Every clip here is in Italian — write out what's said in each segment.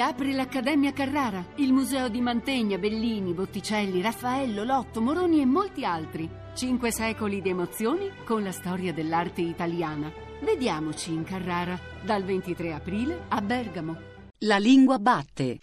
riapre l'Accademia Carrara, il museo di Mantegna, Bellini, Botticelli, Raffaello, Lotto, Moroni e molti altri. Cinque secoli di emozioni con la storia dell'arte italiana. Vediamoci in Carrara, dal 23 aprile a Bergamo. La lingua batte.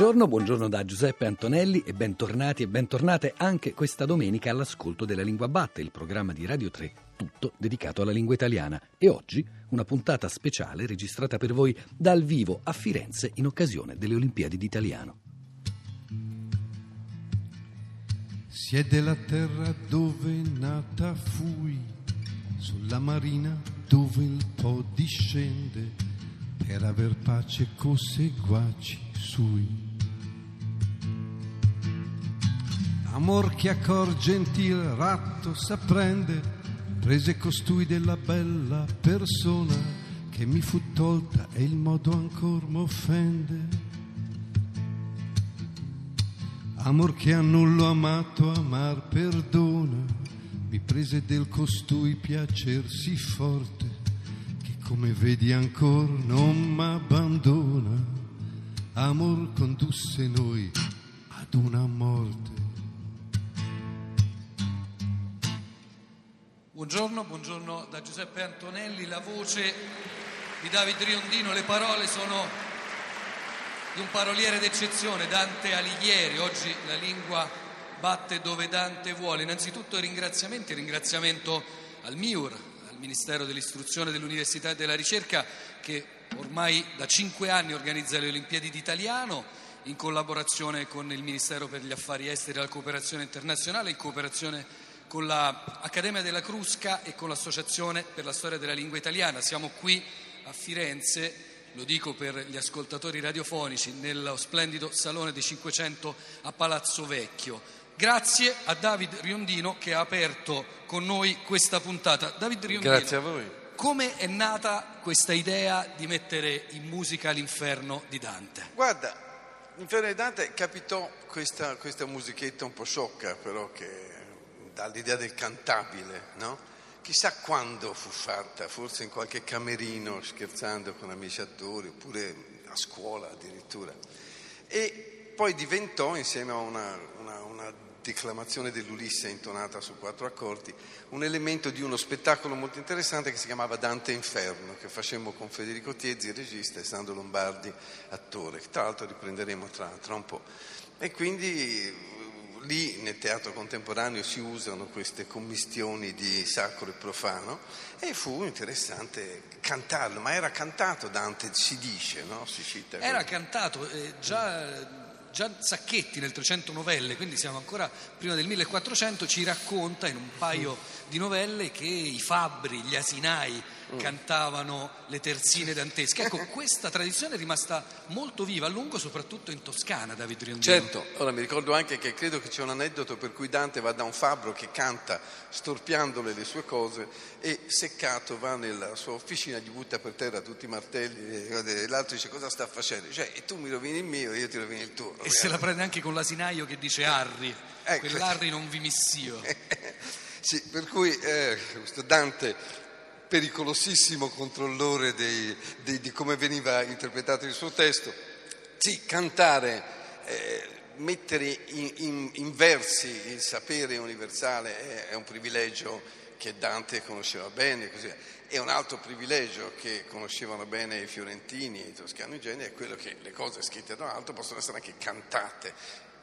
Buongiorno, buongiorno da Giuseppe Antonelli e bentornati e bentornate anche questa domenica all'ascolto della Lingua Batte, il programma di Radio 3 tutto dedicato alla lingua italiana. E oggi una puntata speciale registrata per voi dal vivo a Firenze in occasione delle Olimpiadi d'Italiano. Siede la terra dove nata fui, sulla marina dove il Po discende, per aver pace co seguaci sui. Amor che a cor gentil ratto s'apprende, prese costui della bella persona che mi fu tolta e il modo ancor m'offende. Amor che a nullo amato amar perdona, mi prese del costui piacer sì forte che come vedi ancor non m'abbandona. Amor condusse noi ad una morte. Buongiorno, buongiorno da Giuseppe Antonelli, la voce di David Riondino, le parole sono di un paroliere d'eccezione, Dante Alighieri, oggi la lingua batte dove Dante vuole. Innanzitutto ringraziamenti, ringraziamento al MIUR, al Ministero dell'Istruzione, dell'Università e della Ricerca che ormai da cinque anni organizza le Olimpiadi d'Italiano in collaborazione con il Ministero per gli Affari Esteri e la Cooperazione Internazionale, in cooperazione con l'Accademia della Crusca e con l'Associazione per la Storia della Lingua Italiana. Siamo qui a Firenze, lo dico per gli ascoltatori radiofonici, nello splendido Salone dei 500 a Palazzo Vecchio. Grazie a David Riondino che ha aperto con noi questa puntata. David Riondino, Grazie a voi. come è nata questa idea di mettere in musica l'inferno di Dante? Guarda, Inferno di Dante capitò questa, questa musichetta un po' sciocca, però che dà l'idea del cantabile, no? Chissà quando fu fatta, forse in qualche camerino scherzando con amici attori, oppure a scuola addirittura. E poi diventò, insieme a una, una, una declamazione dell'Ulisse intonata su quattro accordi, un elemento di uno spettacolo molto interessante che si chiamava Dante Inferno, che facemmo con Federico Tiezzi, regista, e Sandro Lombardi, attore, che tra l'altro riprenderemo tra, tra un po'. E quindi lì nel teatro contemporaneo si usano queste commistioni di sacro e profano e fu interessante cantarlo, ma era cantato Dante, si dice, no? Si cita. Era cantato eh, già, già Sacchetti nel 300 novelle, quindi siamo ancora prima del 1400, ci racconta in un paio di novelle che i fabbri, gli asinai cantavano le terzine dantesche. Ecco, questa tradizione è rimasta molto viva a lungo, soprattutto in Toscana, David Riondino. Certo, ora mi ricordo anche che credo che c'è un aneddoto per cui Dante va da un fabbro che canta storpiandole le sue cose e seccato va nella sua officina, gli butta per terra tutti i martelli e l'altro dice cosa sta facendo? Cioè, e tu mi rovini il mio e io ti rovini il tuo. E se la prende anche con l'asinaio che dice Harry, Ecco. quell'Harry non vi missio. Sì, per cui eh, questo Dante, pericolosissimo controllore dei- dei- di come veniva interpretato il suo testo, sì, cantare, eh, mettere in, in- in versi il sapere universale è, è un privilegio che Dante conosceva bene, così. E un altro privilegio che conoscevano bene i fiorentini i toscani in genere è quello che le cose scritte da un altro possono essere anche cantate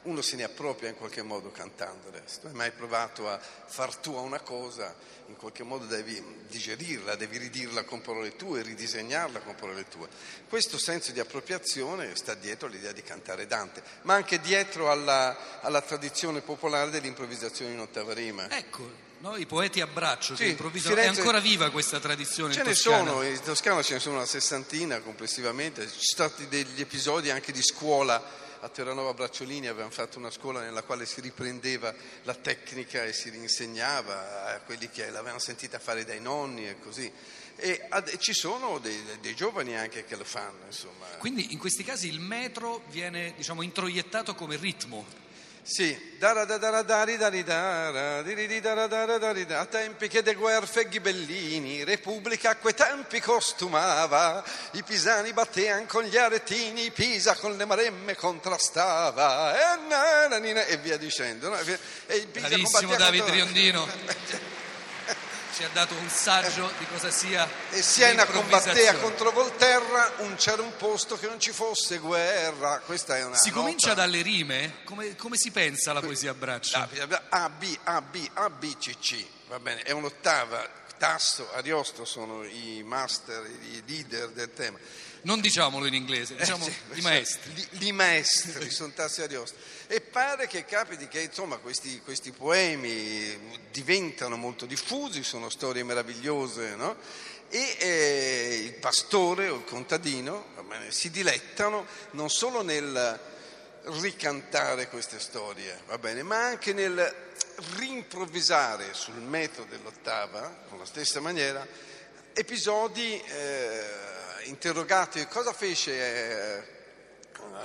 uno se ne appropria in qualche modo cantandole. Se tu hai mai provato a far tua una cosa, in qualche modo devi digerirla, devi ridirla con parole tue, ridisegnarla con parole tue. Questo senso di appropriazione sta dietro all'idea di cantare Dante, ma anche dietro alla, alla tradizione popolare dell'improvvisazione in ottava rima. Ecco, noi poeti a braccio Sì, che improvvisano, Firenze- è ancora viva questa tradizione Ce ne Toscana. sono, in Toscana ce ne sono una sessantina complessivamente, ci sono stati degli episodi anche di scuola a Terranova Bracciolini avevano fatto una scuola nella quale si riprendeva la tecnica e si rinsegnava a quelli che l'avevano sentita fare dai nonni e così. E ad, ci sono dei, dei, giovani anche che lo fanno. Insomma. Quindi in questi casi il metro viene diciamo, introiettato come ritmo. Sì, a tempi che de guerre ghibellini, Repubblica a quei tempi costumava, i pisani battean con gli aretini, Pisa con le maremme contrastava, e, e via dicendo. No? E Pisa Bravissimo David contro... Riondino. ci ha dato un saggio di cosa sia. E Siena combattea contro Volterra, un, c'era un posto che non ci fosse guerra. Questa è una si nota. comincia dalle rime? Come, come si pensa alla poesia a braccia? A, B, A, B, A, B, C, C, va bene, è un'ottava. Tasso, Ariosto sono i master, i leader del tema. Non diciamolo in inglese, eh, diciamo eh, sì, i maestri. I maestri sono Tassi Ariosto. E pare che capiti che insomma, questi, questi, poemi diventano molto diffusi, sono storie meravigliose, no? E eh, il pastore o il contadino bene, si dilettano non solo nel ricantare queste storie, va bene, ma anche nel rimprovvisare sul metodo dell'ottava, con la stessa maniera, episodi eh, interrogati cosa fece eh,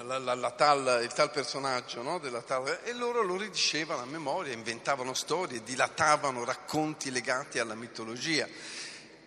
la, la, la tal, il tal personaggio no? tal, e loro lo ridicevano a memoria, inventavano storie, dilatavano racconti legati alla mitologia.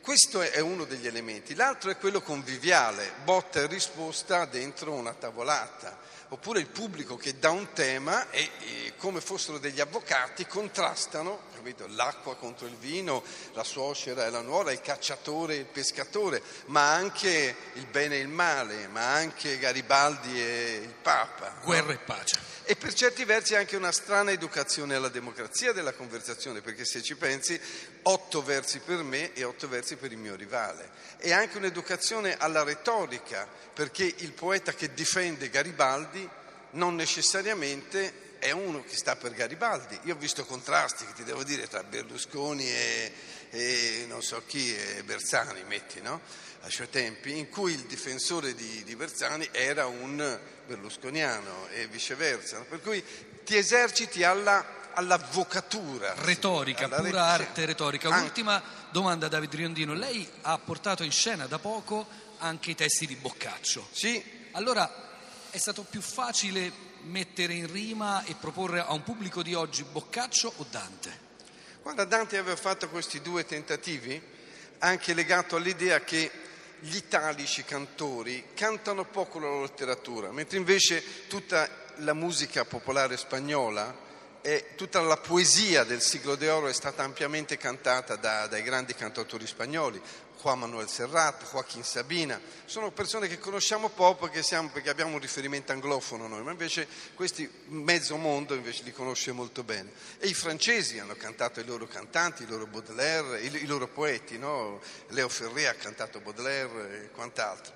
Questo è uno degli elementi. L'altro è quello conviviale, botta e risposta dentro una tavolata oppure il pubblico che dà un tema e, e come fossero degli avvocati contrastano capito? l'acqua contro il vino, la suocera e la nuora, il cacciatore e il pescatore, ma anche il bene e il male, ma anche Garibaldi e il Papa. Guerra no? e pace. E per certi versi anche una strana educazione alla democrazia della conversazione, perché se ci pensi, otto versi per me e otto versi per il mio rivale. E anche un'educazione alla retorica, perché il poeta che difende Garibaldi non necessariamente è uno che sta per Garibaldi. Io ho visto contrasti, che ti devo dire, tra Berlusconi e, e non so chi, Bersani, metti, no? A suoi tempi, in cui il difensore di, di Bersani era un berlusconiano e viceversa. Per cui ti eserciti alla all'avvocatura. Retorica, pura re... arte retorica. Ultima domanda David Riondino. Lei ha portato in scena da poco anche i testi di Boccaccio. Sì. Allora è stato più facile mettere in rima e proporre a un pubblico di oggi Boccaccio o Dante? Guarda, Dante aveva fatto questi due tentativi, anche legato all'idea che gli italici cantori cantano poco la loro letteratura, mentre invece tutta la musica popolare spagnola e tutta la poesia del siglo d'oro è stata ampiamente cantata da, dai grandi cantautori spagnoli, Juan Manuel Serrat, Joaquín Sabina, sono persone che conosciamo poco perché, siamo, perché, abbiamo un riferimento anglofono noi, ma invece questi mezzo mondo invece li conosce molto bene. E i francesi hanno cantato i loro cantanti, i loro Baudelaire, i, i loro poeti, no? Leo Ferré ha cantato Baudelaire e quant'altro.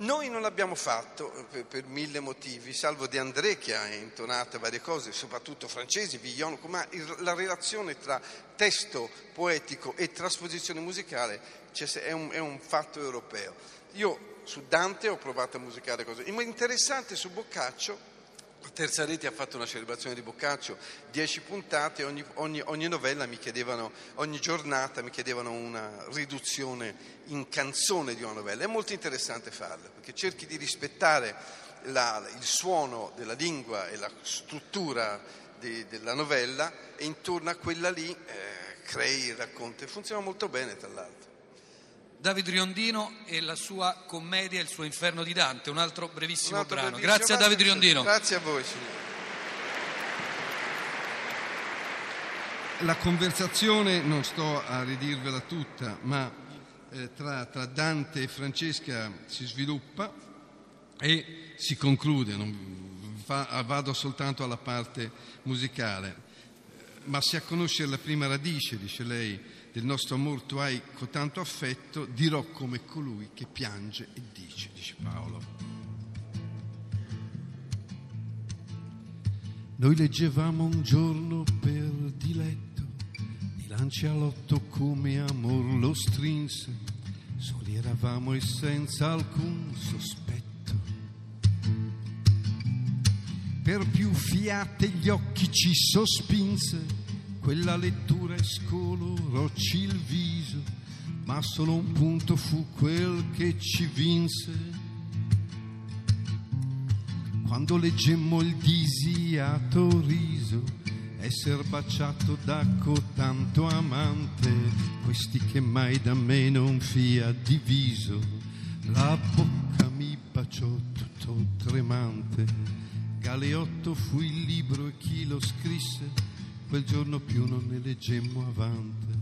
Noi non l'abbiamo fatto eh, per, per, mille motivi, salvo De André che ha intonato varie cose, soprattutto francesi, Villon, ma il, la relazione tra testo poetico e trasposizione musicale cioè, è, un, è un fatto europeo. Io su Dante ho provato a musicare cose, ma interessante su Boccaccio Terza Rete ha fatto una celebrazione di Boccaccio, dieci puntate, ogni, ogni, ogni, novella mi chiedevano, ogni giornata mi chiedevano una riduzione in canzone di una novella. È molto interessante farlo, perché cerchi di rispettare la, il suono della lingua e la struttura di, della novella e intorno a quella lì eh, crei il racconto. E funziona molto bene, tra l'altro. David Riondino e la sua commedia Il suo inferno di Dante, un altro brevissimo un altro brano. Brevissimo grazie a David Riondino. Grazie a voi, signore. La conversazione, non sto a ridirvela tutta, ma eh, tra, tra, Dante e Francesca si sviluppa e si conclude, fa, vado soltanto alla parte musicale. Ma se a conoscere la prima radice, dice lei, del nostro amor tu hai cotanto affetto, dirò come colui che piange e dice, dice Paolo. Noi leggevamo un giorno per diletto, di lancialotto come amor lo strinse, soli eravamo e senza alcun sospetto. per più fiate gli occhi ci sospinse, quella lettura scolorocci il viso, ma solo un punto fu quel che ci vinse. Quando leggemmo il disiato riso, esser baciato da cotanto amante, questi che mai da me non fia diviso, la bocca mi baciò tutto tremante Galeotto fu il libro e chi lo scrisse, quel giorno più non ne leggemmo avanti.